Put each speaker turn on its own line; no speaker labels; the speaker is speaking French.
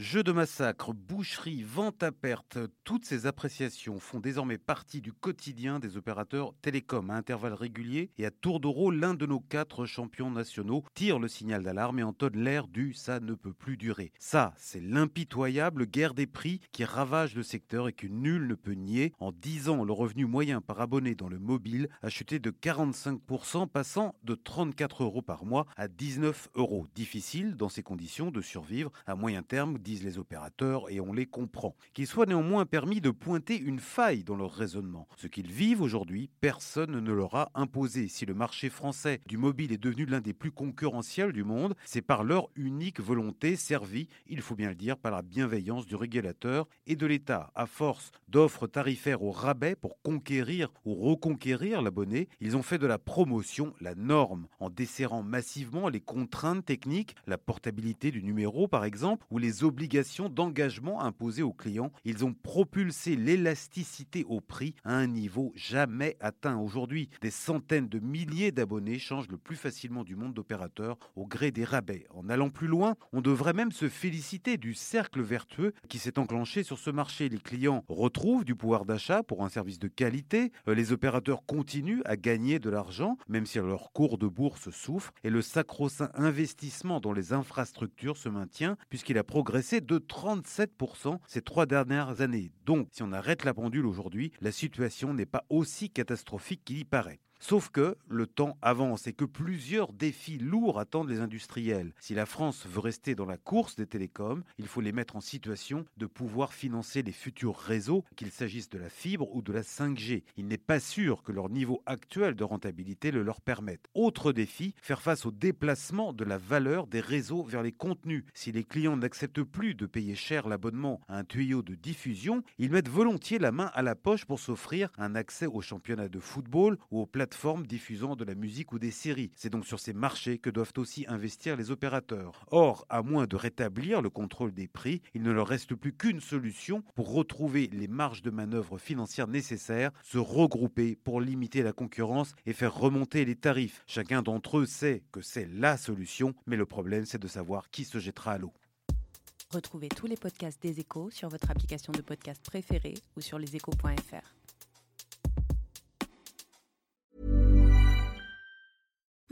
Jeux de massacre, boucherie, vente à perte, toutes ces appréciations font désormais partie du quotidien des opérateurs télécoms à intervalles réguliers et à tour de rôle, l'un de nos quatre champions nationaux tire le signal d'alarme et entonne l'air du ça ne peut plus durer. Ça, c'est l'impitoyable guerre des prix qui ravage le secteur et que nul ne peut nier. En 10 ans, le revenu moyen par abonné dans le mobile a chuté de 45%, passant de 34 euros par mois à 19 euros. Difficile dans ces conditions de survivre à moyen terme disent les opérateurs, et on les comprend. Qu'il soit néanmoins permis de pointer une faille dans leur raisonnement. Ce qu'ils vivent aujourd'hui, personne ne leur a imposé. Si le marché français du mobile est devenu l'un des plus concurrentiels du monde, c'est par leur unique volonté servie, il faut bien le dire, par la bienveillance du régulateur et de l'État. À force d'offres tarifaires au rabais pour conquérir ou reconquérir l'abonné, ils ont fait de la promotion la norme, en desserrant massivement les contraintes techniques, la portabilité du numéro par exemple, ou les d'engagement imposées aux clients. Ils ont propulsé l'élasticité au prix à un niveau jamais atteint aujourd'hui. Des centaines de milliers d'abonnés changent le plus facilement du monde d'opérateurs au gré des rabais. En allant plus loin, on devrait même se féliciter du cercle vertueux qui s'est enclenché sur ce marché. Les clients retrouvent du pouvoir d'achat pour un service de qualité, euh, les opérateurs continuent à gagner de l'argent, même si leur cours de bourse souffre, et le sacro-saint investissement dans les infrastructures se maintient puisqu'il a de 37% ces trois dernières années. Donc, si on arrête la pendule aujourd'hui, la situation n'est pas aussi catastrophique qu'il y paraît. Sauf que le temps avance et que plusieurs défis lourds attendent les industriels. Si la France veut rester dans la course des télécoms, il faut les mettre en situation de pouvoir financer les futurs réseaux, qu'il s'agisse de la fibre ou de la 5G. Il n'est pas sûr que leur niveau actuel de rentabilité le leur permette. Autre défi, faire face au déplacement de la valeur des réseaux vers les contenus. Si les clients n'acceptent plus de payer cher l'abonnement à un tuyau de diffusion, ils mettent volontiers la main à la poche pour s'offrir un accès aux championnats de football ou aux plateformes diffusant de la musique ou des séries. C'est donc sur ces marchés que doivent aussi investir les opérateurs. Or, à moins de rétablir le contrôle des prix, il ne leur reste plus qu'une solution pour retrouver les marges de manœuvre financières nécessaires, se regrouper pour limiter la concurrence et faire remonter les tarifs. Chacun d'entre eux sait que c'est la solution, mais le problème c'est de savoir qui se jettera à l'eau.
Retrouvez tous les podcasts des échos sur votre application de podcast préférée ou sur leséchos.fr.